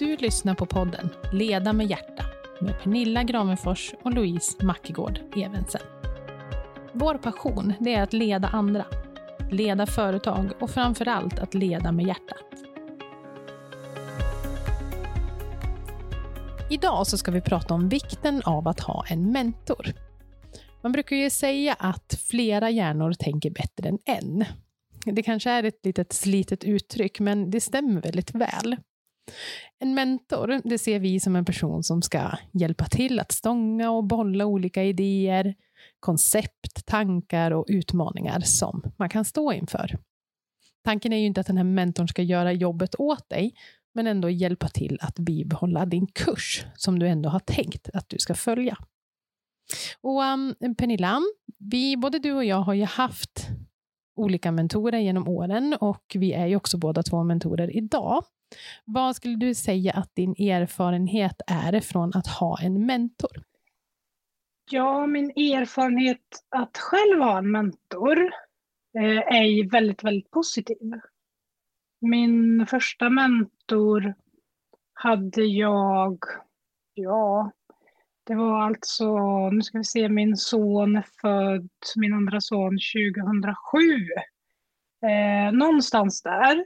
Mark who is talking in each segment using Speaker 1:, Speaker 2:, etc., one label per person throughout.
Speaker 1: Du lyssnar på podden Leda med hjärta med Pernilla Gravenfors och Louise Mackegård Evensen. Vår passion det är att leda andra, leda företag och framför allt att leda med hjärtat. Idag så ska vi prata om vikten av att ha en mentor. Man brukar ju säga att flera hjärnor tänker bättre än en. Det kanske är ett litet slitet uttryck, men det stämmer väldigt väl. En mentor det ser vi som en person som ska hjälpa till att stånga och bolla olika idéer, koncept, tankar och utmaningar som man kan stå inför. Tanken är ju inte att den här mentorn ska göra jobbet åt dig, men ändå hjälpa till att bibehålla din kurs som du ändå har tänkt att du ska följa. Och um, Pernilla, vi, både du och jag har ju haft olika mentorer genom åren och vi är ju också båda två mentorer idag. Vad skulle du säga att din erfarenhet är från att ha en mentor?
Speaker 2: Ja, min erfarenhet att själv ha en mentor eh, är väldigt, väldigt positiv. Min första mentor hade jag, ja, det var alltså, nu ska vi se, min son är född, min andra son 2007. Eh, någonstans där,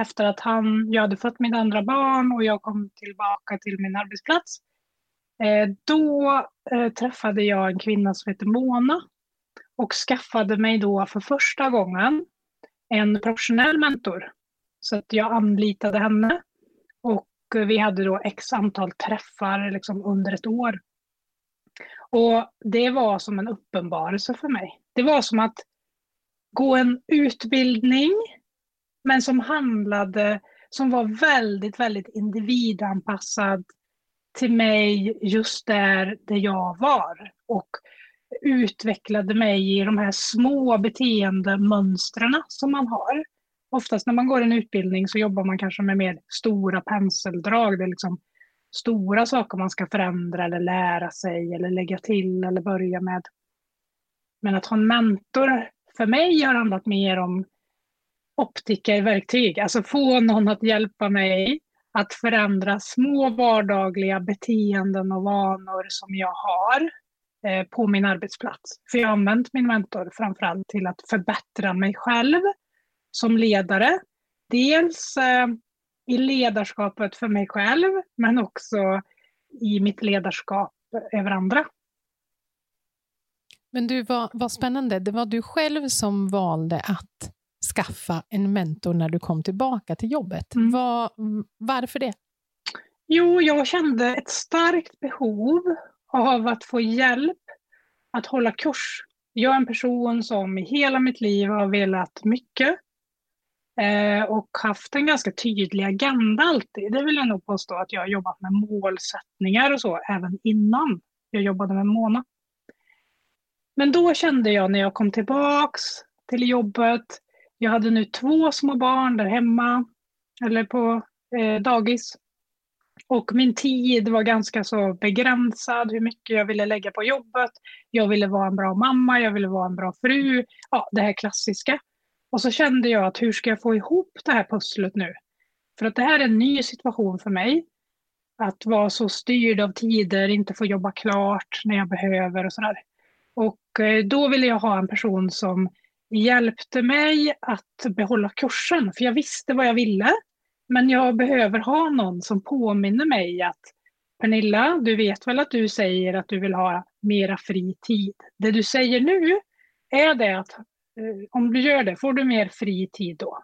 Speaker 2: efter att han, jag hade fått mitt andra barn och jag kom tillbaka till min arbetsplats. Eh, då eh, träffade jag en kvinna som heter Mona och skaffade mig då för första gången en professionell mentor. Så att jag anlitade henne och eh, vi hade då x antal träffar liksom under ett år. Och det var som en uppenbarelse för mig. Det var som att gå en utbildning, men som handlade, som var väldigt, väldigt individanpassad till mig just där, där jag var. Och utvecklade mig i de här små beteendemönstren som man har. Oftast när man går en utbildning så jobbar man kanske med mer stora penseldrag. Det är liksom stora saker man ska förändra eller lära sig eller lägga till eller börja med. Men att ha en mentor för mig har handlat mer om optikerverktyg, alltså få någon att hjälpa mig att förändra små vardagliga beteenden och vanor som jag har eh, på min arbetsplats. För jag har använt min mentor framförallt till att förbättra mig själv som ledare. Dels eh, i ledarskapet för mig själv, men också i mitt ledarskap över andra.
Speaker 1: Men du, vad, vad spännande. Det var du själv som valde att skaffa en mentor när du kom tillbaka till jobbet. Mm. Var, varför det?
Speaker 2: Jo, jag kände ett starkt behov av att få hjälp att hålla kurs. Jag är en person som i hela mitt liv har velat mycket eh, och haft en ganska tydlig agenda alltid. Det vill jag nog påstå att jag har jobbat med målsättningar och så även innan jag jobbade med Mona. Men då kände jag när jag kom tillbaks till jobbet, jag hade nu två små barn där hemma, eller på eh, dagis. Och min tid var ganska så begränsad, hur mycket jag ville lägga på jobbet. Jag ville vara en bra mamma, jag ville vara en bra fru. Ja, det här klassiska. Och så kände jag att hur ska jag få ihop det här pusslet nu? För att det här är en ny situation för mig. Att vara så styrd av tider, inte få jobba klart när jag behöver och sådär. Och eh, då ville jag ha en person som hjälpte mig att behålla kursen, för jag visste vad jag ville. Men jag behöver ha någon som påminner mig att Pernilla, du vet väl att du säger att du vill ha mera fri tid. Det du säger nu är det att eh, om du gör det, får du mer fri tid då?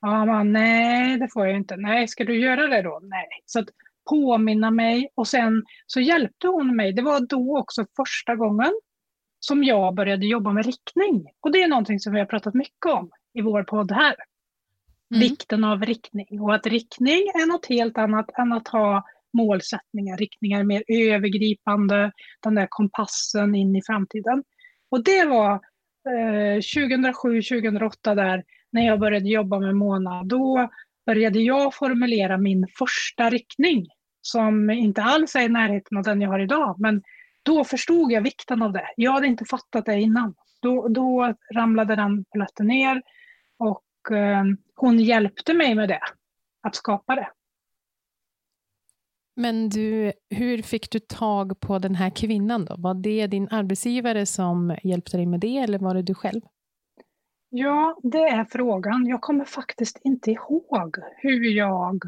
Speaker 2: Ja, man, nej, det får jag inte. Nej, ska du göra det då? Nej. Så att påminna mig och sen så hjälpte hon mig. Det var då också första gången som jag började jobba med riktning. Och det är någonting som vi har pratat mycket om i vår podd här. Mm. Vikten av riktning och att riktning är något helt annat än att ha målsättningar. Riktningar mer övergripande, den där kompassen in i framtiden. Och det var eh, 2007-2008 där när jag började jobba med Mona. Då började jag formulera min första riktning som inte alls är i närheten av den jag har idag. Men då förstod jag vikten av det. Jag hade inte fattat det innan. Då, då ramlade den polletten ner och eh, hon hjälpte mig med det, att skapa det.
Speaker 1: Men du, hur fick du tag på den här kvinnan då? Var det din arbetsgivare som hjälpte dig med det eller var det du själv?
Speaker 2: Ja, det är frågan. Jag kommer faktiskt inte ihåg hur jag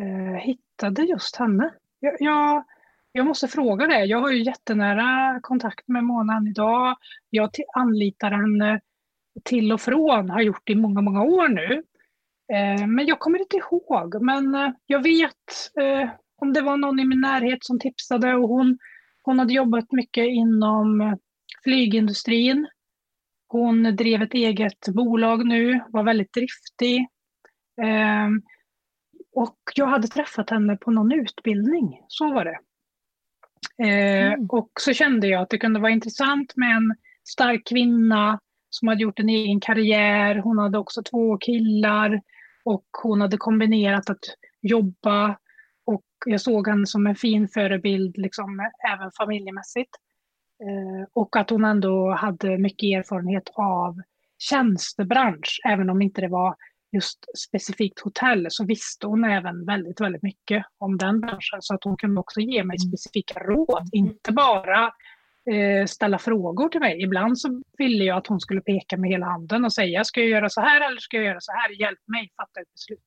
Speaker 2: eh, hittade just henne. Jag, jag, jag, måste fråga det. Jag har ju jättenära kontakt med Mona än idag. Jag anlitar henne till och från, har gjort det i många, många år nu. Eh, men jag kommer inte ihåg. Men eh, jag vet eh, om det var någon i min närhet som tipsade och hon, hon hade jobbat mycket inom flygindustrin. Hon drev ett eget bolag nu, var väldigt driftig. Eh, och jag hade träffat henne på någon utbildning, så var det. Mm. Och så kände jag att det kunde vara intressant med en stark kvinna som hade gjort en egen karriär. Hon hade också två killar och hon hade kombinerat att jobba och jag såg henne som en fin förebild, liksom, även familjemässigt. Eh, och att hon ändå hade mycket erfarenhet av tjänstebransch, även om inte det var just specifikt hotell, så visste hon även väldigt, väldigt mycket om den branschen. Så att hon kunde också ge mig mm. specifika råd, inte bara Eh, ställa frågor till mig. Ibland så ville jag att hon skulle peka med hela handen och säga, ska jag göra så här eller ska jag göra så här? Hjälp mig fatta ett beslut.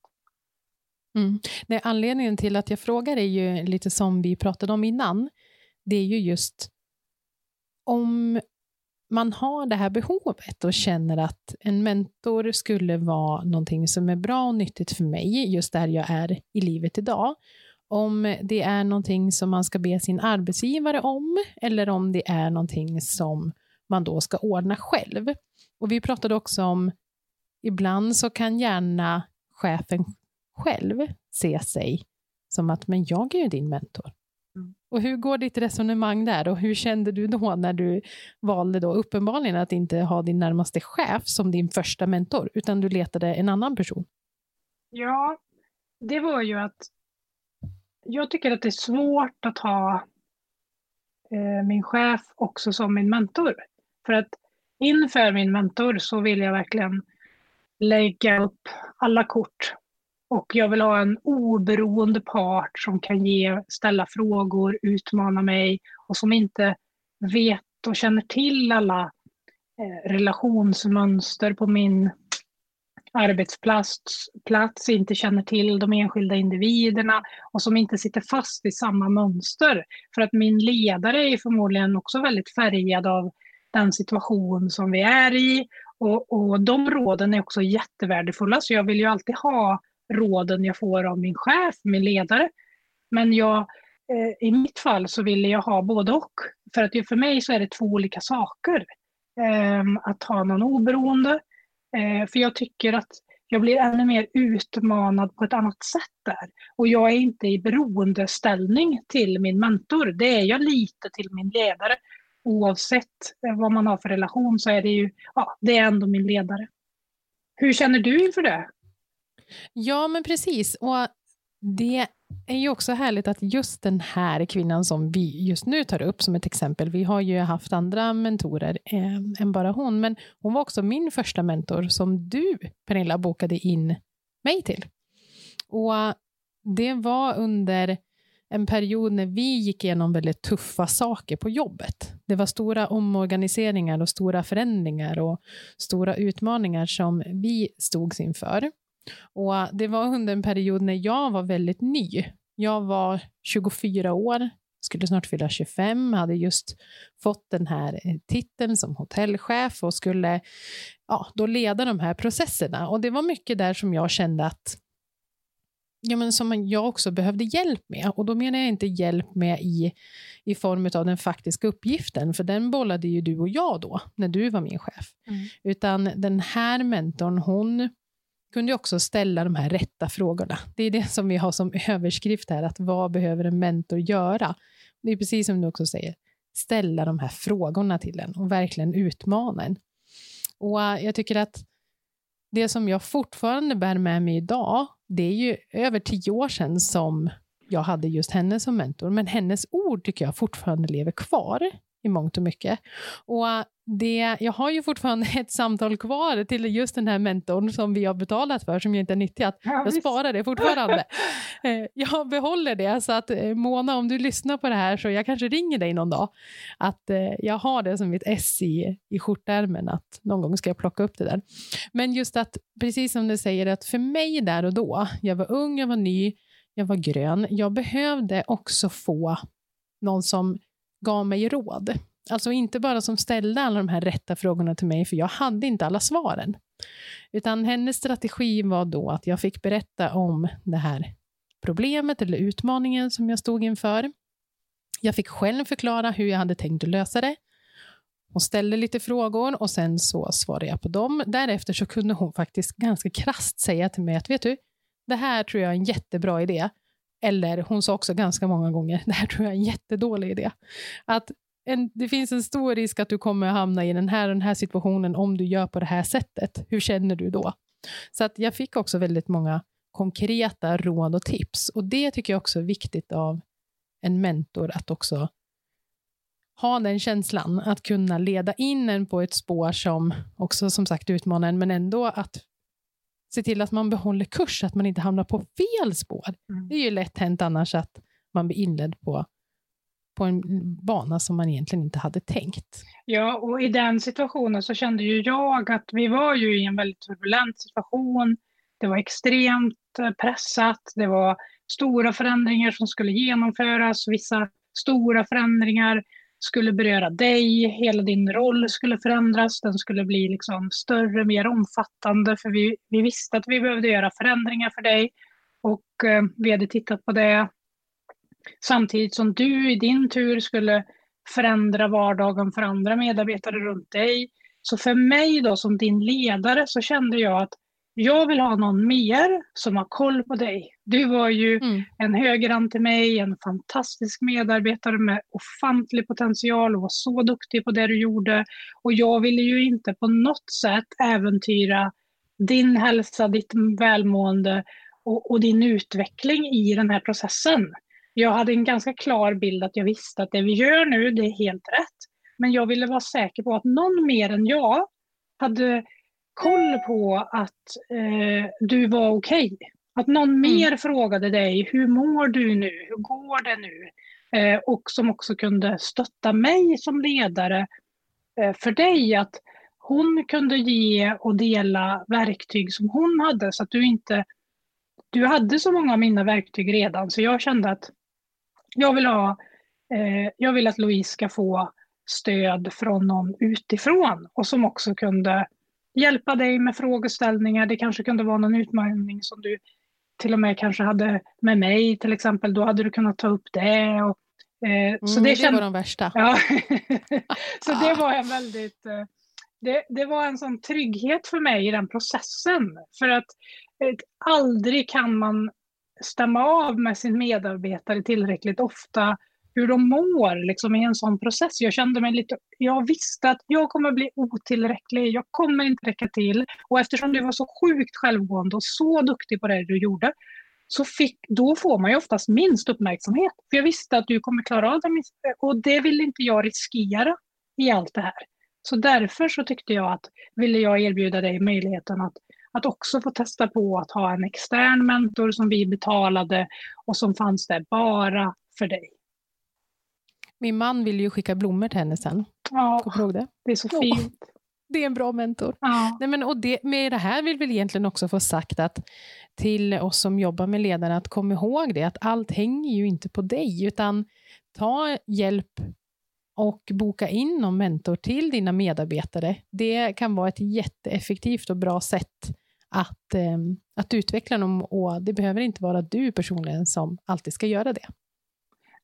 Speaker 1: Mm. Det, anledningen till att jag frågar är ju lite som vi pratade om innan. Det är ju just om man har det här behovet och känner att en mentor skulle vara någonting som är bra och nyttigt för mig, just där jag är i livet idag, om det är någonting som man ska be sin arbetsgivare om eller om det är någonting som man då ska ordna själv. Och vi pratade också om ibland så kan gärna chefen själv se sig som att men jag är ju din mentor. Och hur går ditt resonemang där och hur kände du då när du valde då uppenbarligen att inte ha din närmaste chef som din första mentor utan du letade en annan person?
Speaker 2: Ja, det var ju att jag tycker att det är svårt att ha eh, min chef också som min mentor. För att inför min mentor så vill jag verkligen lägga upp alla kort. Och jag vill ha en oberoende part som kan ge, ställa frågor, utmana mig och som inte vet och känner till alla eh, relationsmönster på min arbetsplats plats, inte känner till de enskilda individerna och som inte sitter fast i samma mönster. För att min ledare är förmodligen också väldigt färgad av den situation som vi är i och, och de råden är också jättevärdefulla så jag vill ju alltid ha råden jag får av min chef, min ledare. Men jag, eh, i mitt fall så ville jag ha både och. För att för mig så är det två olika saker. Eh, att ha någon oberoende Eh, för jag tycker att jag blir ännu mer utmanad på ett annat sätt där. Och jag är inte i beroendeställning till min mentor. Det är jag lite till min ledare. Oavsett eh, vad man har för relation så är det ju, ja, det är ändå min ledare. Hur känner du inför det?
Speaker 1: Ja, men precis. Och det är ju också härligt att just den här kvinnan som vi just nu tar upp som ett exempel, vi har ju haft andra mentorer eh, än bara hon, men hon var också min första mentor som du, Pernilla, bokade in mig till. Och det var under en period när vi gick igenom väldigt tuffa saker på jobbet. Det var stora omorganiseringar och stora förändringar och stora utmaningar som vi stod inför. Och Det var under en period när jag var väldigt ny. Jag var 24 år, skulle snart fylla 25, hade just fått den här eh, titeln som hotellchef och skulle ja, då leda de här processerna. Och Det var mycket där som jag kände att ja, men som jag också behövde hjälp med. Och då menar jag inte hjälp med i, i form av den faktiska uppgiften, för den bollade ju du och jag då, när du var min chef. Mm. Utan den här mentorn, hon kunde också ställa de här rätta frågorna. Det är det som vi har som överskrift här, att vad behöver en mentor göra? Det är precis som du också säger, ställa de här frågorna till en och verkligen utmana en. Och äh, jag tycker att det som jag fortfarande bär med mig idag, det är ju över tio år sedan som jag hade just henne som mentor, men hennes ord tycker jag fortfarande lever kvar i mångt och mycket. Och det, jag har ju fortfarande ett samtal kvar till just den här mentorn som vi har betalat för, som jag inte har nyttjat.
Speaker 2: Ja,
Speaker 1: jag sparar det fortfarande. Eh, jag behåller det, så att eh, Mona, om du lyssnar på det här, så jag kanske ringer dig någon dag. Att eh, jag har det som ett S i, i skjortärmen, att någon gång ska jag plocka upp det där. Men just att, precis som du säger, att för mig där och då, jag var ung, jag var ny, jag var grön, jag behövde också få någon som gav mig råd. Alltså inte bara som ställde alla de här rätta frågorna till mig, för jag hade inte alla svaren. Utan hennes strategi var då att jag fick berätta om det här problemet eller utmaningen som jag stod inför. Jag fick själv förklara hur jag hade tänkt att lösa det. Hon ställde lite frågor och sen så svarade jag på dem. Därefter så kunde hon faktiskt ganska krast säga till mig att vet du, det här tror jag är en jättebra idé. Eller hon sa också ganska många gånger, det här tror jag är en jättedålig idé. Att en, det finns en stor risk att du kommer hamna i den här, den här situationen om du gör på det här sättet. Hur känner du då? Så att jag fick också väldigt många konkreta råd och tips. Och det tycker jag också är viktigt av en mentor, att också ha den känslan, att kunna leda in en på ett spår som också som sagt utmanar en, men ändå att se till att man behåller kurs, att man inte hamnar på fel spår. Mm. Det är ju lätt hänt annars att man blir inledd på, på en bana som man egentligen inte hade tänkt.
Speaker 2: Ja, och i den situationen så kände ju jag att vi var ju i en väldigt turbulent situation. Det var extremt eh, pressat, det var stora förändringar som skulle genomföras, vissa stora förändringar skulle beröra dig, hela din roll skulle förändras, den skulle bli liksom större, mer omfattande, för vi, vi visste att vi behövde göra förändringar för dig och eh, vi hade tittat på det. Samtidigt som du i din tur skulle förändra vardagen för andra medarbetare runt dig. Så för mig då som din ledare så kände jag att jag vill ha någon mer som har koll på dig. Du var ju mm. en högerhand till mig, en fantastisk medarbetare med ofantlig potential och var så duktig på det du gjorde. Och jag ville ju inte på något sätt äventyra din hälsa, ditt välmående och, och din utveckling i den här processen. Jag hade en ganska klar bild att jag visste att det vi gör nu, det är helt rätt. Men jag ville vara säker på att någon mer än jag hade koll på att eh, du var okej. Okay. Att någon mm. mer frågade dig, hur mår du nu? Hur går det nu? Eh, och som också kunde stötta mig som ledare eh, för dig. Att hon kunde ge och dela verktyg som hon hade så att du inte... Du hade så många av mina verktyg redan så jag kände att jag vill ha... Eh, jag vill att Louise ska få stöd från någon utifrån och som också kunde hjälpa dig med frågeställningar. Det kanske kunde vara någon utmaning som du till och med kanske hade med mig till exempel. Då hade du kunnat ta upp det. Och,
Speaker 1: eh, mm, så det, känd... det var de värsta.
Speaker 2: Ja. så det var en väldigt... Eh, det, det, var en sån trygghet för mig i den processen. För att eh, aldrig kan man stämma av med sin medarbetare tillräckligt ofta hur de mår liksom, i en sån process. Jag kände mig lite, jag visste att jag kommer bli otillräcklig, jag kommer inte räcka till. Och eftersom du var så sjukt självgående och så duktig på det du gjorde, så fick, då får man ju oftast minst uppmärksamhet. För jag visste att du kommer klara av det och det vill inte jag riskera i allt det här. Så därför så tyckte jag att, ville jag erbjuda dig möjligheten att, att också få testa på att ha en extern mentor som vi betalade och som fanns där bara för dig.
Speaker 1: Min man vill ju skicka blommor till henne sen.
Speaker 2: Ja, det? det är så fint. Oh,
Speaker 1: det är en bra mentor.
Speaker 2: Ja.
Speaker 1: Nej, men, och det, med det här vill vi egentligen också få sagt att till oss som jobbar med ledare att kom ihåg det, att allt hänger ju inte på dig, utan ta hjälp och boka in någon mentor till dina medarbetare. Det kan vara ett jätteeffektivt och bra sätt att, eh, att utveckla dem och det behöver inte vara du personligen som alltid ska göra det.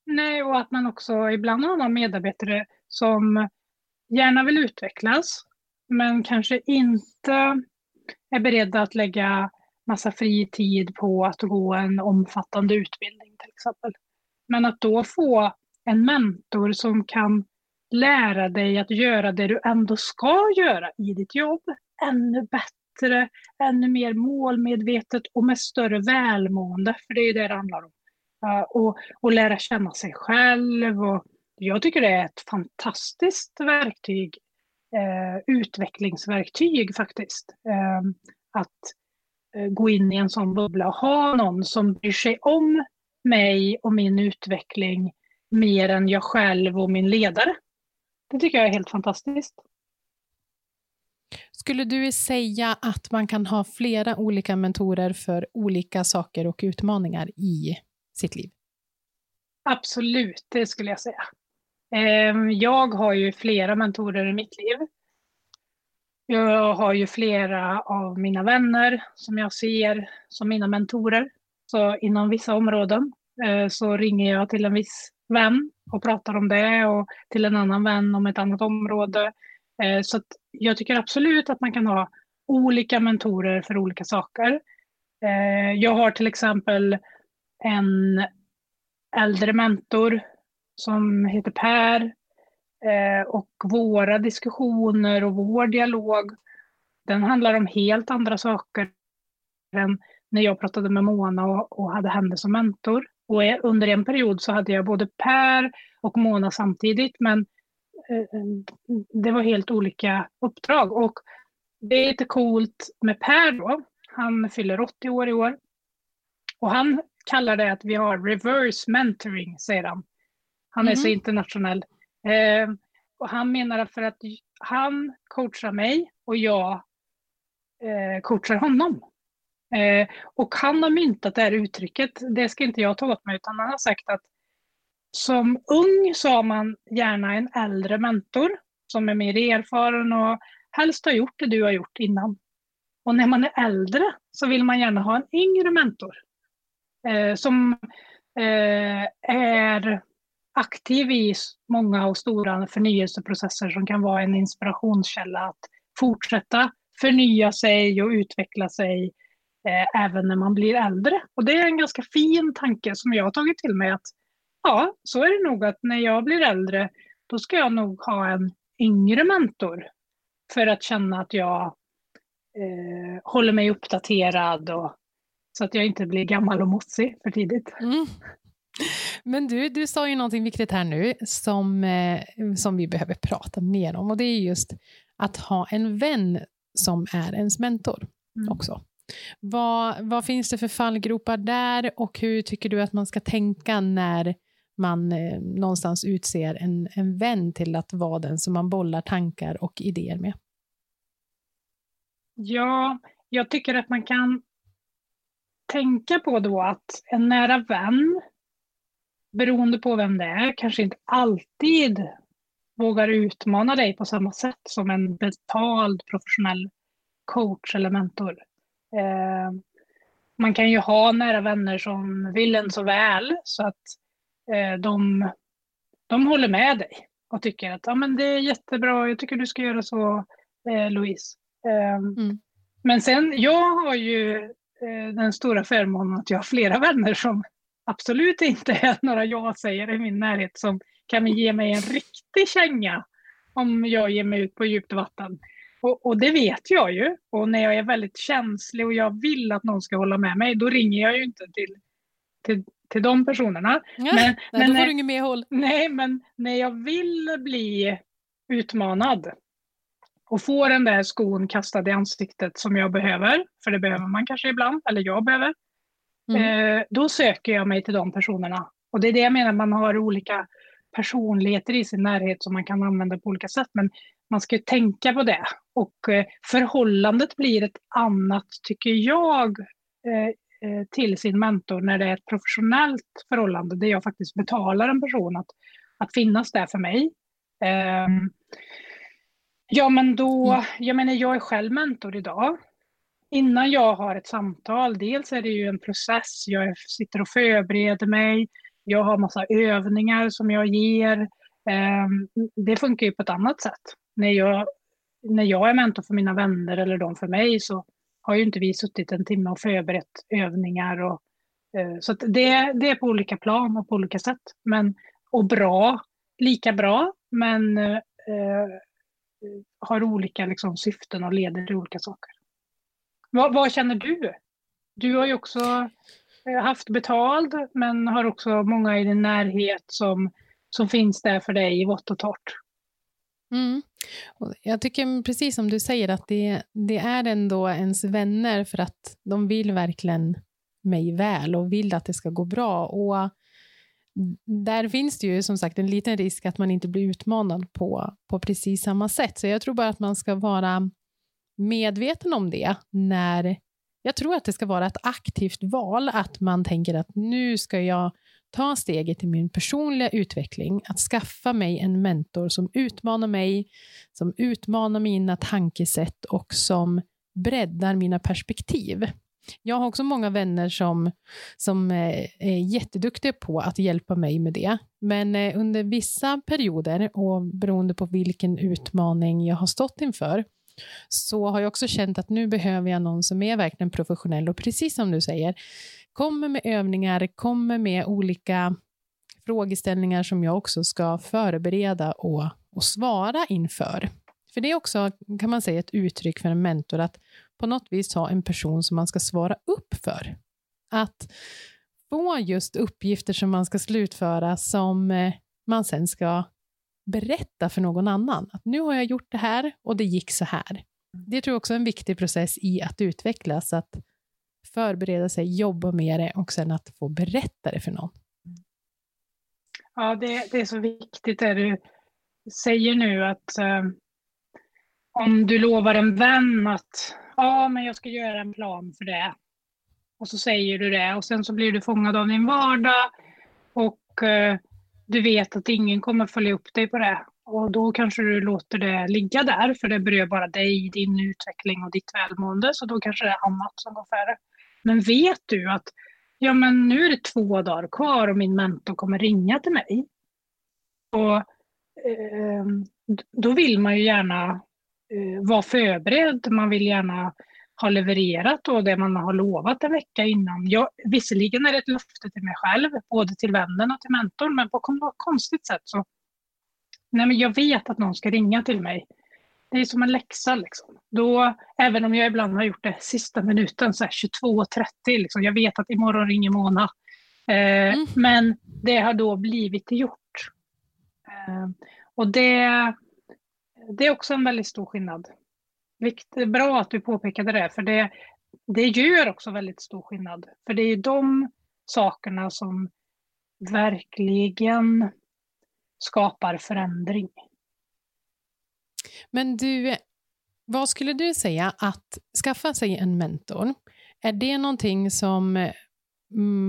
Speaker 2: Nej, och att man också ibland har någon medarbetare som gärna vill utvecklas, men kanske inte är beredda att lägga massa fri tid på att gå en omfattande utbildning till exempel. Men att då få en mentor som kan lära dig att göra det du ändå ska göra i ditt jobb ännu bättre, ännu mer målmedvetet och med större välmående, för det är det det handlar om Eh, och, och lära känna sig själv och jag tycker det är ett fantastiskt verktyg, eh, utvecklingsverktyg faktiskt. Eh, att eh, gå in i en sån bubbla och ha någon som bryr sig om mig och min utveckling mer än jag själv och min ledare. Det tycker jag är helt fantastiskt.
Speaker 1: Skulle du säga att man kan ha flera olika mentorer för olika saker och utmaningar i sitt liv?
Speaker 2: Absolut, det skulle jag säga. Ehm, jag har ju flera mentorer i mitt liv. Jag har ju flera av mina vänner som jag ser som mina mentorer. Så inom vissa områden eh, så ringer jag till en viss vän och pratar om det och till en annan vän om ett annat område. Eh, så jag tycker absolut att man kan ha olika mentorer för olika saker. Eh, jag har till exempel en äldre mentor som heter Per. Eh, och våra diskussioner och vår dialog, den handlar om helt andra saker än när jag pratade med Mona och, och hade henne som mentor. Och under en period så hade jag både Per och Mona samtidigt, men eh, det var helt olika uppdrag. Och det är lite coolt med Per då. Han fyller 80 år i år. Och han kallar det att vi har reverse mentoring, säger han. Han är mm. så mhm. internationell. Eh, och han menar för att han coachar mig och jag eh, coachar honom. Eh, och han har myntat det här uttrycket, det ska inte jag ta åt mig, utan han har sagt att som ung så har man gärna en äldre mentor som är mer erfaren och helst har gjort det du har gjort innan. Och när man är äldre så vill man gärna ha en yngre mentor Eh, som eh, är aktiv i många och stora förnyelseprocesser som kan vara en inspirationskälla att fortsätta förnya sig och utveckla sig eh, även när man blir äldre. Och det är en ganska fin tanke som jag har tagit till mig att ja, så är det nog att när jag blir äldre då ska jag nog ha en yngre mentor för att känna att jag eh, håller mig uppdaterad och så att jag inte blir gammal och mossig för tidigt. Mm.
Speaker 1: Men du, du sa ju någonting viktigt här nu som, eh, som vi behöver prata mer om och det är just att ha en vän som är ens mentor mm. också. Vad, vad finns det för fallgropar där och hur tycker du att man ska tänka när man eh, någonstans utser en, en vän till att vara den som man bollar tankar och idéer med?
Speaker 2: Ja, jag tycker att man kan tänka på då att en nära vän beroende på vem det är, kanske inte alltid vågar utmana dig på samma sätt som en betald professionell coach eller mentor. Eh, man kan ju ha nära vänner som vill en så väl så att eh, de, de håller med dig och tycker att ja, men det är jättebra, jag tycker du ska göra så eh, Louise. Eh, mm. Men sen, jag har ju den stora förmånen att jag har flera vänner som absolut inte är några jag-sägare i min närhet som kan ge mig en riktig känga om jag ger mig ut på djupt vatten. Och, och, det vet jag ju. Och när jag är väldigt känslig och jag vill att någon ska hålla med mig, då ringer jag ju inte till, till, till de personerna.
Speaker 1: Ja, men, nej, men, då får du inget medhåll.
Speaker 2: Nej, men när jag vill bli utmanad och få den där skon kastad i ansiktet som jag behöver, för det behöver man kanske ibland, eller jag behöver, Mm. Eh, då söker jag mig till de personerna. Och det är det jag menar, man har olika personligheter i sin närhet som man kan använda på olika sätt. Men man ska tänka på det. Och eh, förhållandet blir ett annat, tycker jag, eh, till sin mentor när det är ett professionellt förhållande där jag faktiskt betalar en person att, att finnas där för mig. Ehm, ja, men då, mm. jag menar, jag är själv mentor idag innan jag har ett samtal, dels är det ju en process, jag sitter och förbereder mig, jag har massa övningar som jag ger. Ehm, det funkar ju på ett annat sätt. När jag, när jag är mentor för mina vänner eller de för mig så har ju inte vi suttit en timme och förberett övningar. Och, eh, så det, det är på olika plan och på olika sätt. Men, och bra, lika bra, men eh, har olika liksom, syften och leder till olika saker. Vad, vad, känner du? Du har ju också eh, haft betald men har också många i din närhet som, som finns där för dig i vått och torrt.
Speaker 1: Mm. Jag tycker precis som du säger att det, det är ändå ens vänner för att de vill verkligen mig väl och vill att det ska gå bra. Och där finns det ju som sagt en liten risk att man inte blir utmanad på, på precis samma sätt. Så jag tror bara att man ska vara medveten om det när jag tror att det ska vara ett aktivt val, att man tänker att nu ska jag ta steget i min personliga utveckling, att skaffa mig en mentor som utmanar mig, som utmanar mina tankesätt och som breddar mina perspektiv. Jag har också många vänner som, som eh, är jätteduktiga på att hjälpa mig med det. Men eh, under vissa perioder och beroende på vilken utmaning jag har stått inför så har jag också känt att nu behöver jag någon som är verkligen professionell och precis som du säger, kommer med övningar, kommer med olika frågeställningar som jag också ska förbereda och, och svara inför. För det är också, kan man säga, ett uttryck för en mentor att på något vis ha en person som man ska svara upp för. Att få just uppgifter som man ska slutföra som eh, man sen ska berätta för någon annan. Att nu har jag gjort det här och det gick så här. Det tror jag också är en viktig process i att utvecklas, att förbereda sig, jobba med det och sen att få berätta det för någon.
Speaker 2: Ja, det, det är så viktigt det du säger nu att eh, om du lovar en vän att ja, men jag ska göra en plan för det. Och så säger du det och sen så blir du fångad av din vardag och eh, du vet att ingen kommer följa upp dig på det. Och då kanske du låter det ligga där, för det berör bara dig, din utveckling och ditt välmående, så då kanske det är annat som går före. Men vet du att ja, men nu är det två dagar kvar och min mentor kommer ringa till mig. Och eh, Då vill man ju gärna vara förberedd, man vill gärna ha levererat då det man har lovat en vecka innan. Jag, visserligen är det ett löfte till mig själv, både till vännen och till mentorn, men på något konstigt sätt så nej men jag vet att någon ska ringa till mig. Det är som en läxa. Liksom. Då, även om jag ibland har gjort det sista minuten, 22.30, liksom, jag vet att imorgon ringer Mona. Eh, mm. Men det har då blivit gjort. Eh, och det, det är också en väldigt stor skillnad. Vikt, bra att du påpekade det, för det, det gör också väldigt stor skillnad. För det är ju de sakerna som verkligen skapar förändring.
Speaker 1: Men du, vad skulle du säga att skaffa sig en mentor? Är det någonting som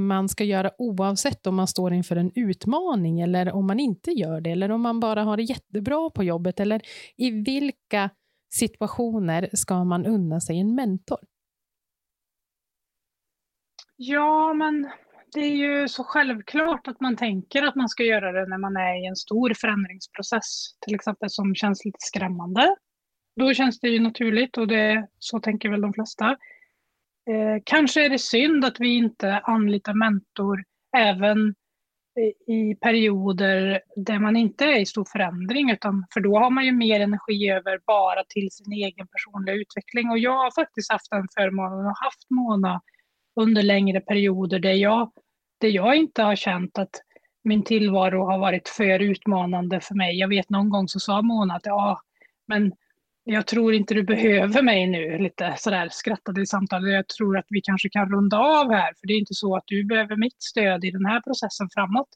Speaker 1: man ska göra oavsett om man står inför en utmaning eller om man inte gör det eller om man bara har det jättebra på jobbet eller i vilka situationer ska man unna sig en mentor?
Speaker 2: Ja, men det är ju så självklart att man tänker att man ska göra det när man är i en stor förändringsprocess, till exempel som känns lite skrämmande. Då känns det ju naturligt och det, så tänker väl de flesta. Eh, kanske är det synd att vi inte anlitar mentor även i perioder där man inte är i stor förändring, utan, för då har man ju mer energi över bara till sin egen personliga utveckling. Och jag har faktiskt haft den förmånen och haft Mona under längre perioder där jag, där jag inte har känt att min tillvaro har varit för utmanande för mig. Jag vet någon gång så sa Mona att ja, men jag tror inte du behöver mig nu, lite sådär skrattade i samtalet. Jag tror att vi kanske kan runda av här, för det är inte så att du behöver mitt stöd i den här processen framåt.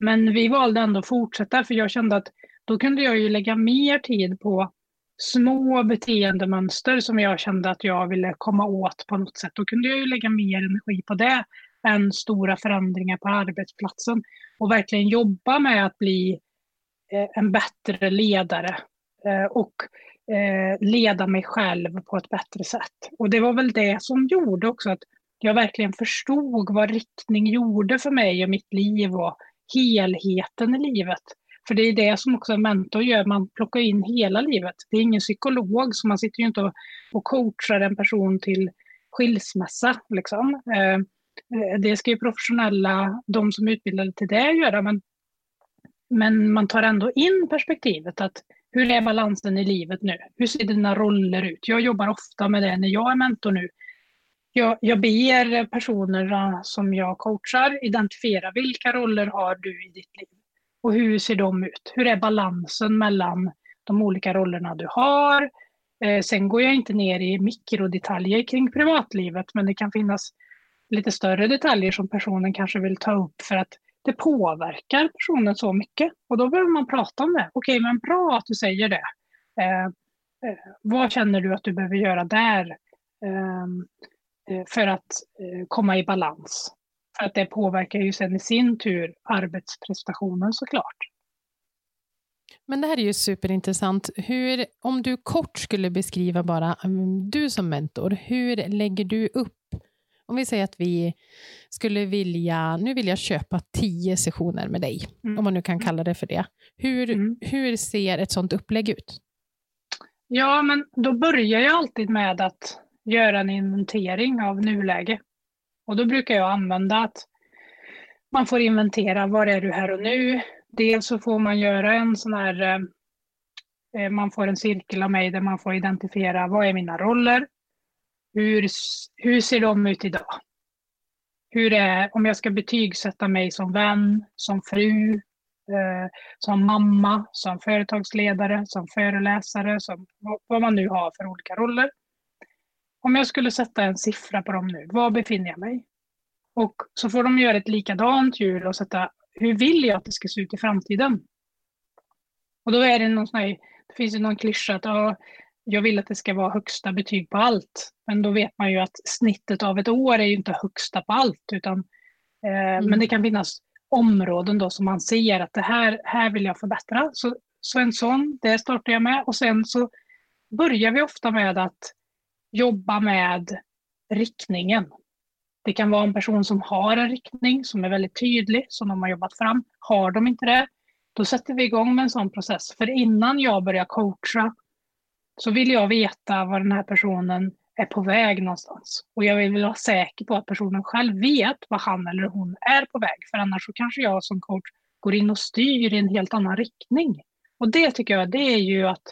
Speaker 2: Men vi valde ändå att fortsätta, för jag kände att då kunde jag ju lägga mer tid på små beteendemönster som jag kände att jag ville komma åt på något sätt. Då kunde jag ju lägga mer energi på det än stora förändringar på arbetsplatsen och verkligen jobba med att bli eh, en bättre ledare eh, och eh, leda mig själv på ett bättre sätt. Och det var väl det som gjorde också att jag verkligen förstod vad riktning gjorde för mig och mitt liv och helheten i livet. För det är det som också en mentor gör, man plockar in hela livet. Det är ingen psykolog, så man sitter ju inte och, coachar en person till skilsmässa. Liksom. Eh, eh, det ska ju professionella, de som är utbildade till det, göra, men, men man tar ändå in perspektivet att hur är balansen i livet nu? Hur ser dina roller ut? Jag jobbar ofta med det när jag är mentor nu. Jag, jag ber personerna som jag coachar identifiera vilka roller har du i ditt liv? Och hur ser de ut? Hur är balansen mellan de olika rollerna du har? Eh, sen går jag inte ner i mikrodetaljer kring privatlivet, men det kan finnas lite större detaljer som personen kanske vill ta upp för att det påverkar personen så mycket. Och då behöver man prata om det. Okej, men bra att du säger det. Eh, eh, vad känner du att du behöver göra där ehm, eh, för att eh, komma i balans? För att det påverkar ju sen i sin tur arbetsprestationen såklart.
Speaker 1: Men det här är ju superintressant. Hur, om du kort skulle beskriva bara, mm, du som mentor, hur lägger du upp om vi säger att vi skulle vilja, nu vill jag köpa tio sessioner med dig, mm. om man nu kan kalla det för det. Hur, mm. hur ser ett sådant upplägg ut?
Speaker 2: Ja, men då börjar jag alltid med att göra en inventering av nuläge. Och då brukar jag använda att man får inventera var är du här och nu. Dels så får man göra en sån här, eh, eh, man får en cirkel av mig där man får identifiera vad är mina roller. Hur, hur ser de ut idag? Hur är, om jag ska betygsätta mig som vän, som fru, eh, som mamma, som företagsledare, som föreläsare, som vad man nu har för olika roller. Om jag skulle sätta en siffra på dem nu, var befinner jag mig? Och så får de göra ett likadant hjul och sätta, hur vill jag att det ska se ut i framtiden? Och då är det någon sån här, det finns ju någon klyscha att ja, jag vill att det ska vara högsta betyg på allt. Men då vet man ju att snittet av ett år är ju inte högsta på allt. Utan, eh, mm. Men det kan finnas områden då som man ser att det här, här vill jag förbättra. Så, så en sån, det startar jag med. Och sen så börjar vi ofta med att jobba med riktningen. Det kan vara en person som har en riktning som är väldigt tydlig, som de har jobbat fram. Har de inte det, då sätter vi igång med en sån process. För innan jag börjar coacha så vill jag veta var den här personen är på väg någonstans. Och jag vill vara säker på att personen själv vet vad han eller hon är på väg. För annars så kanske jag som coach går in och styr i en helt annan riktning. Och det tycker jag, det är ju att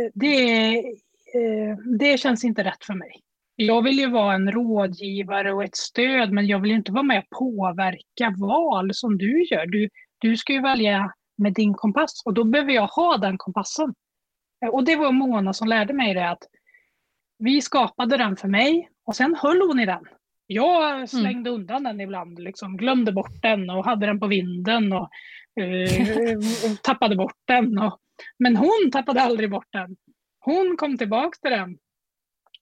Speaker 2: eh, det, eh, det känns inte rätt för mig. Jag vill ju vara en rådgivare och ett stöd, men jag vill inte vara med och påverka val som du gör. Du, du ska ju välja med din kompass och då behöver jag ha den kompassen. Och det var Mona som lärde mig det att vi skapade den för mig och sen höll hon i den. Jag slängde mm. undan den ibland, liksom, glömde bort den och hade den på vinden och uh, tappade bort den. Och, men hon tappade aldrig bort den. Hon kom tillbaka till den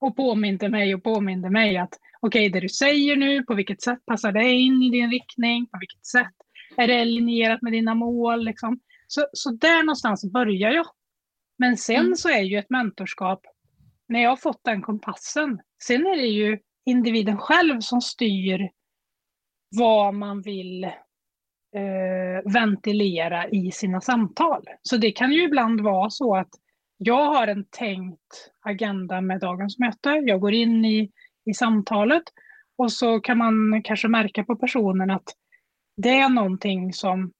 Speaker 2: och påminde mig och påminde mig att okej, okay, det du säger nu, på vilket sätt passar det in i din riktning? På vilket sätt är det linjerat med dina mål? Liksom? Så, så där någonstans börjar jag. Men sen mm. så är ju ett mentorskap, när jag har fått den kompassen, sen är det ju individen själv som styr vad man vill eh, ventilera i sina samtal. Så det kan ju ibland vara så att jag har en tänkt agenda med dagens möte. Jag går in i, i samtalet och så kan man kanske märka på personen att det är någonting som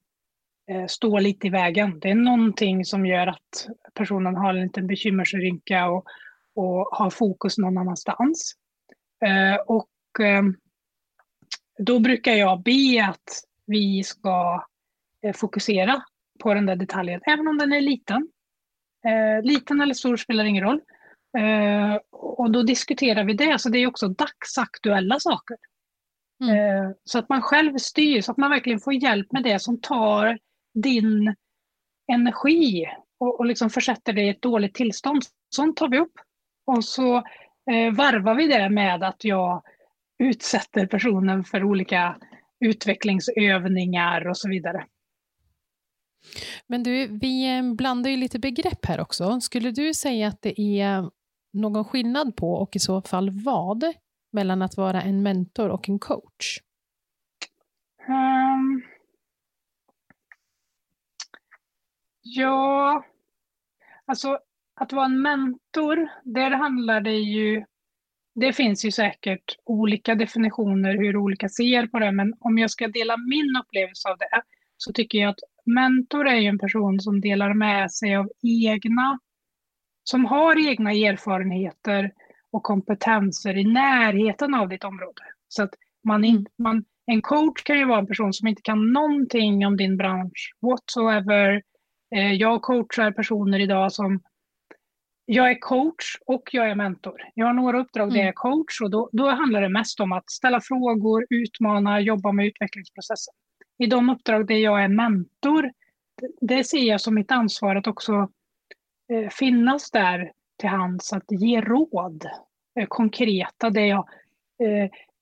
Speaker 2: står lite i vägen. Det är någonting som gör att personen har en liten bekymmersrynka och, och har fokus någon annanstans. Eh, och eh, då brukar jag be att vi ska fokusera på den där detaljen, även om den är liten. liten eller stor spelar ingen roll. och då diskuterar vi det, så det är också dagsaktuella saker. Mm. Så att man själv styr, så att man verkligen får hjälp med det som tar din energi och, och liksom försätter dig i ett dåligt tillstånd. Sånt tar vi upp. Och så eh, varvar vi det med att jag utsätter personen för olika utvecklingsövningar och så vidare.
Speaker 1: Men du, vi eh, blandar ju lite begrepp här också. Skulle du säga att det är någon skillnad på, och i så fall vad, mellan att vara en mentor och en coach?
Speaker 2: Um, Ja, alltså att vara en mentor, där handlar det ju... Det finns ju säkert olika definitioner hur olika ser på det, men om jag ska dela min upplevelse av det så tycker jag att mentor är ju en person som delar med sig av egna, som har egna erfarenheter och kompetenser i närheten av ditt område. Så att man, in, man En coach kan ju vara en person som inte kan någonting om din bransch whatsoever. Eh, jag coachar personer idag som jag är coach och jag är mentor. Jag har några uppdrag där jag är mm. coach och då, då handlar det mest om att ställa frågor, utmana, jobba med utvecklingsprocessen. I de uppdrag där jag är mentor, det ser jag som mitt ansvar att också eh, finnas där till hands att ge råd, eh, konkreta, där jag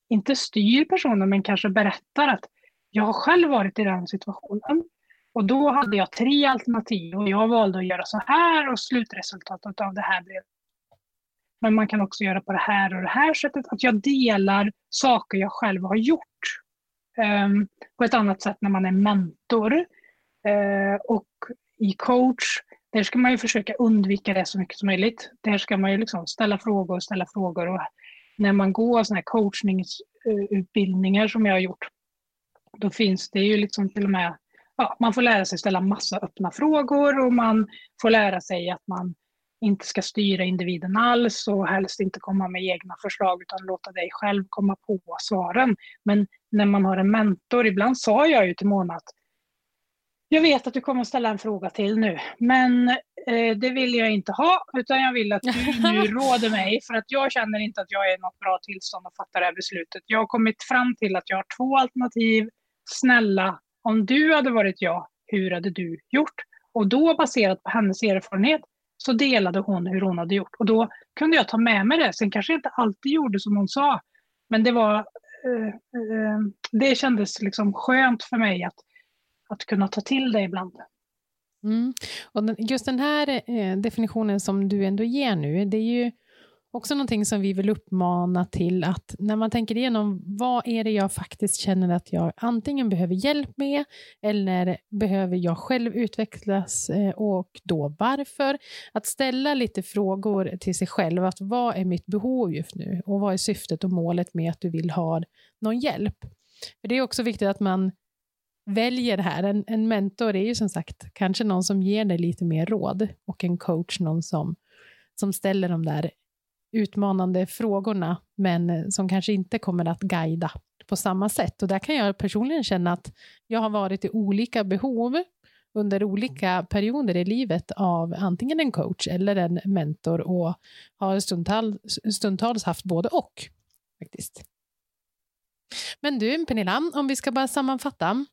Speaker 2: inte styr personen men kanske berättar att jag har själv varit i den situationen. Och då hade jag tre alternativ och jag valde att göra så här och slutresultatet av det här blev men man kan också göra på det här och det här sättet. Att jag delar saker jag själv har gjort. Um, på ett annat sätt när man är mentor. Uh, och i coach, där ska man ju försöka undvika det så mycket som möjligt. Där ska man ju liksom ställa frågor och ställa frågor. Och när man går sådana här coachningsutbildningar som jag har gjort, då finns det ju liksom till och med ja, man får lära sig ställa massa öppna frågor och man får lära sig att man inte ska styra individen alls och helst inte komma med egna förslag utan låta dig själv komma på svaren. Men när man har en mentor, ibland sa jag ju till Mona att jag vet att du kommer att ställa en fråga till nu, men eh, det vill jag inte ha, utan jag vill att du nu råder mig, för att jag känner inte att jag är i något bra tillstånd att fatta det här beslutet. Jag har kommit fram till att jag har två alternativ. Snälla, om du hade varit jag, hur hade du gjort? Och då baserat på hennes erfarenhet så delade hon hur hon hade gjort. Och då kunde jag ta med mig det. Sen kanske jag inte alltid gjorde som hon sa. Men det var eh, eh, det kändes liksom skönt för mig att, att kunna ta till det ibland.
Speaker 1: Mm. Och just den här eh, definitionen som du ändå ger nu, det är ju också någonting som vi vill uppmana till att när man tänker igenom vad är det jag faktiskt känner att jag antingen behöver hjälp med eller behöver jag själv utvecklas eh, och då varför? Att ställa lite frågor till sig själv. att Vad är mitt behov just nu och vad är syftet och målet med att du vill ha någon hjälp? För Det är också viktigt att man väljer här. En, en mentor är ju som sagt kanske någon som ger dig lite mer råd och en coach någon som som ställer de där utmanande frågorna, men eh, som kanske inte kommer att guida på samma sätt. Och där kan jag personligen känna att jag har varit i olika behov under olika perioder i livet av antingen en coach eller en mentor och har stundtals, stundtals haft både och. faktiskt. Men du, Pernilla, om vi ska bara sammanfatta.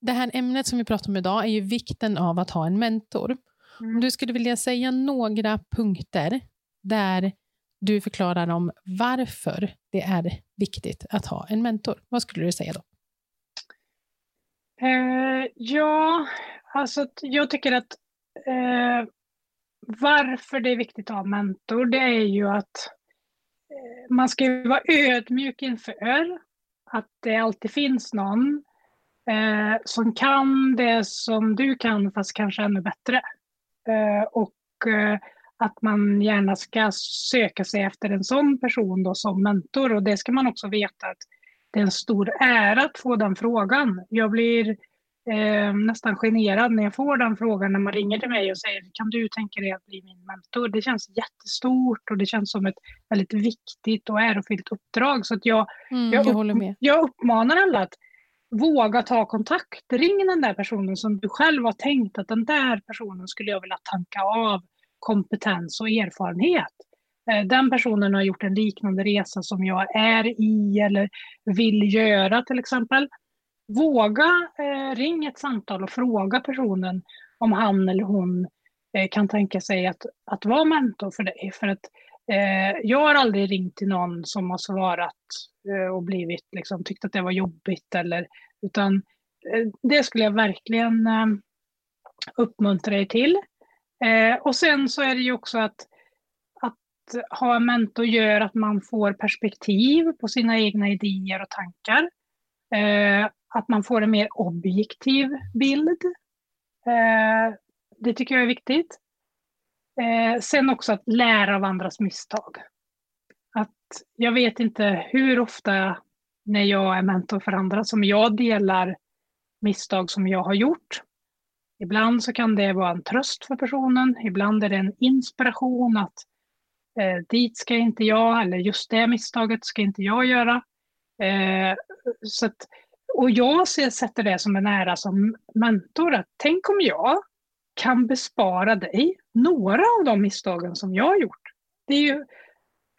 Speaker 1: Det här ämnet som vi pratar om idag är ju vikten av att ha en mentor. Om mm. du skulle vilja säga några punkter där du förklarar om varför det är viktigt att ha en mentor. Vad skulle du säga då?
Speaker 2: Eh, ja, alltså jag tycker att eh, varför det är viktigt att ha mentor, det är ju att eh, man ska vara ödmjuk inför att det alltid finns någon eh, som kan det som du kan, fast kanske ännu bättre. Eh, och eh, att man gärna ska söka sig efter en sån person då som mentor. Och det ska man också veta att det är en stor ära att få den frågan. Jag blir eh, nästan generad när jag får den frågan när man ringer till mig och säger kan du tänka dig att bli min mentor? Det känns jättestort och det känns som ett väldigt viktigt och ärofyllt uppdrag. Så att jag,
Speaker 1: mm, jag, upp,
Speaker 2: jag uppmanar alla att våga ta kontakt. Ring den där personen som du själv har tänkt att den där personen skulle jag vilja tanka av kompetens och erfarenhet. Eh, den personen har gjort en liknande resa som jag är i eller vill göra till exempel. Våga eh, ring ett samtal och fråga personen om han eller hon eh, kan tänka sig att, att vara mentor för dig. För att eh, jag har aldrig ringt till någon som har svarat eh, och blivit, liksom, tyckt att det var jobbigt. Eller, utan eh, det skulle jag verkligen eh, uppmuntra dig till. Eh, och sen så är det ju också att, att ha en mentor gör att man får perspektiv på sina egna idéer och tankar. Eh, att man får en mer objektiv bild. Eh, det tycker jag är viktigt. Eh, sen också att lära av andras misstag. Att jag vet inte hur ofta när jag är mentor för andra som jag delar misstag som jag har gjort. Ibland så kan det vara en tröst för personen, ibland är det en inspiration att eh, dit ska inte jag, eller just det misstaget ska inte jag göra. Eh, så att, och jag ser, sätter det som en ära som mentor, att tänk om jag kan bespara dig några av de misstagen som jag har gjort. Det är ju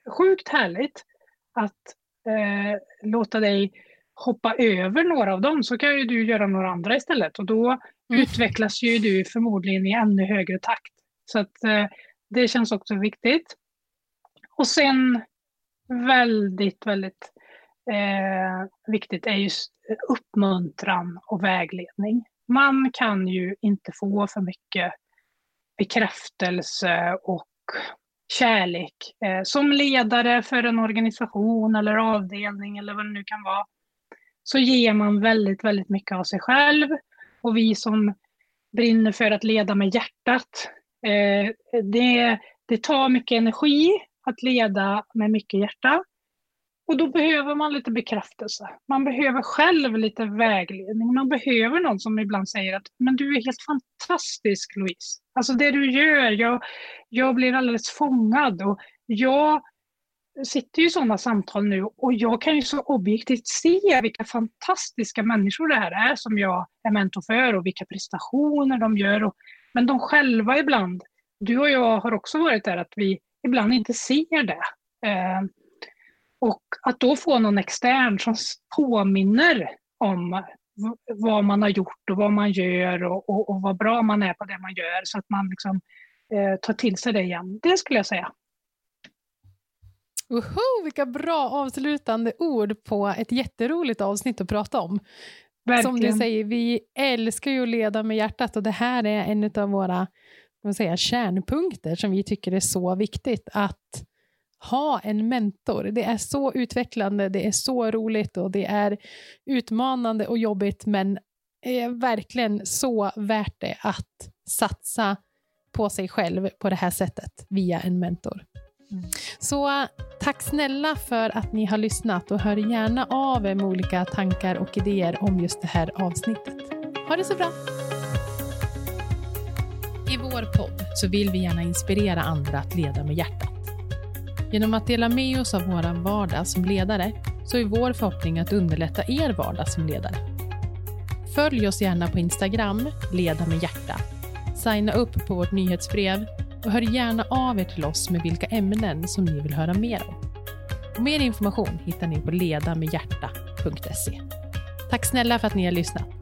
Speaker 2: sjukt härligt att eh, låta dig hoppa över några av dem så kan ju du göra några andra istället och då mm. utvecklas ju du förmodligen i ännu högre takt. Så att eh, det känns också viktigt. Och sen väldigt, väldigt eh, viktigt är just uppmuntran och vägledning. Man kan ju inte få för mycket bekräftelse och kärlek eh, som ledare för en organisation eller avdelning eller vad det nu kan vara. Så ger man väldigt, väldigt mycket av sig själv och vi som brinner för att leda med hjärtat, eh, det, det tar mycket energi att leda med mycket hjärta. Och då behöver man lite bekräftelse. Man behöver själv lite vägledning. Man behöver någon som ibland säger att men du är helt fantastisk Louise. Alltså det du gör, jag, jag blir alldeles fångad. Och jag sitter ju i sådana samtal nu och jag kan ju så objektivt se vilka fantastiska människor det här är som jag är mentor för och vilka prestationer de gör. Och, men de själva ibland, du och jag har också varit där att vi ibland inte ser det. Eh, och att då få någon extern som påminner om vad man har gjort och vad man gör och, och, och vad bra man är på det man gör så att man liksom, eh, tar till sig det igen. Det skulle jag säga.
Speaker 1: Woho, vilka bra avslutande ord på ett jätteroligt avsnitt att prata om. Verkligen. Som du säger, vi älskar ju att leda med hjärtat och det här är en av våra säga, kärnpunkter som vi tycker är så viktigt. Att ha en mentor. Det är så utvecklande, det är så roligt och det är utmanande och jobbigt men är verkligen så värt det att satsa på sig själv på det här sättet via en mentor. Mm. Så tack snälla för att ni har lyssnat och hör gärna av er med olika tankar och idéer om just det här avsnittet. Ha det så bra! I vår podd så vill vi gärna inspirera andra att leda med hjärtat. Genom att dela med oss av vår vardag som ledare så är vår förhoppning att underlätta er vardag som ledare. Följ oss gärna på Instagram, Leda med hjärta. Signa upp på vårt nyhetsbrev och hör gärna av er till oss med vilka ämnen som ni vill höra mer om. Och mer information hittar ni på ledamedhjärta.se. Tack snälla för att ni har lyssnat.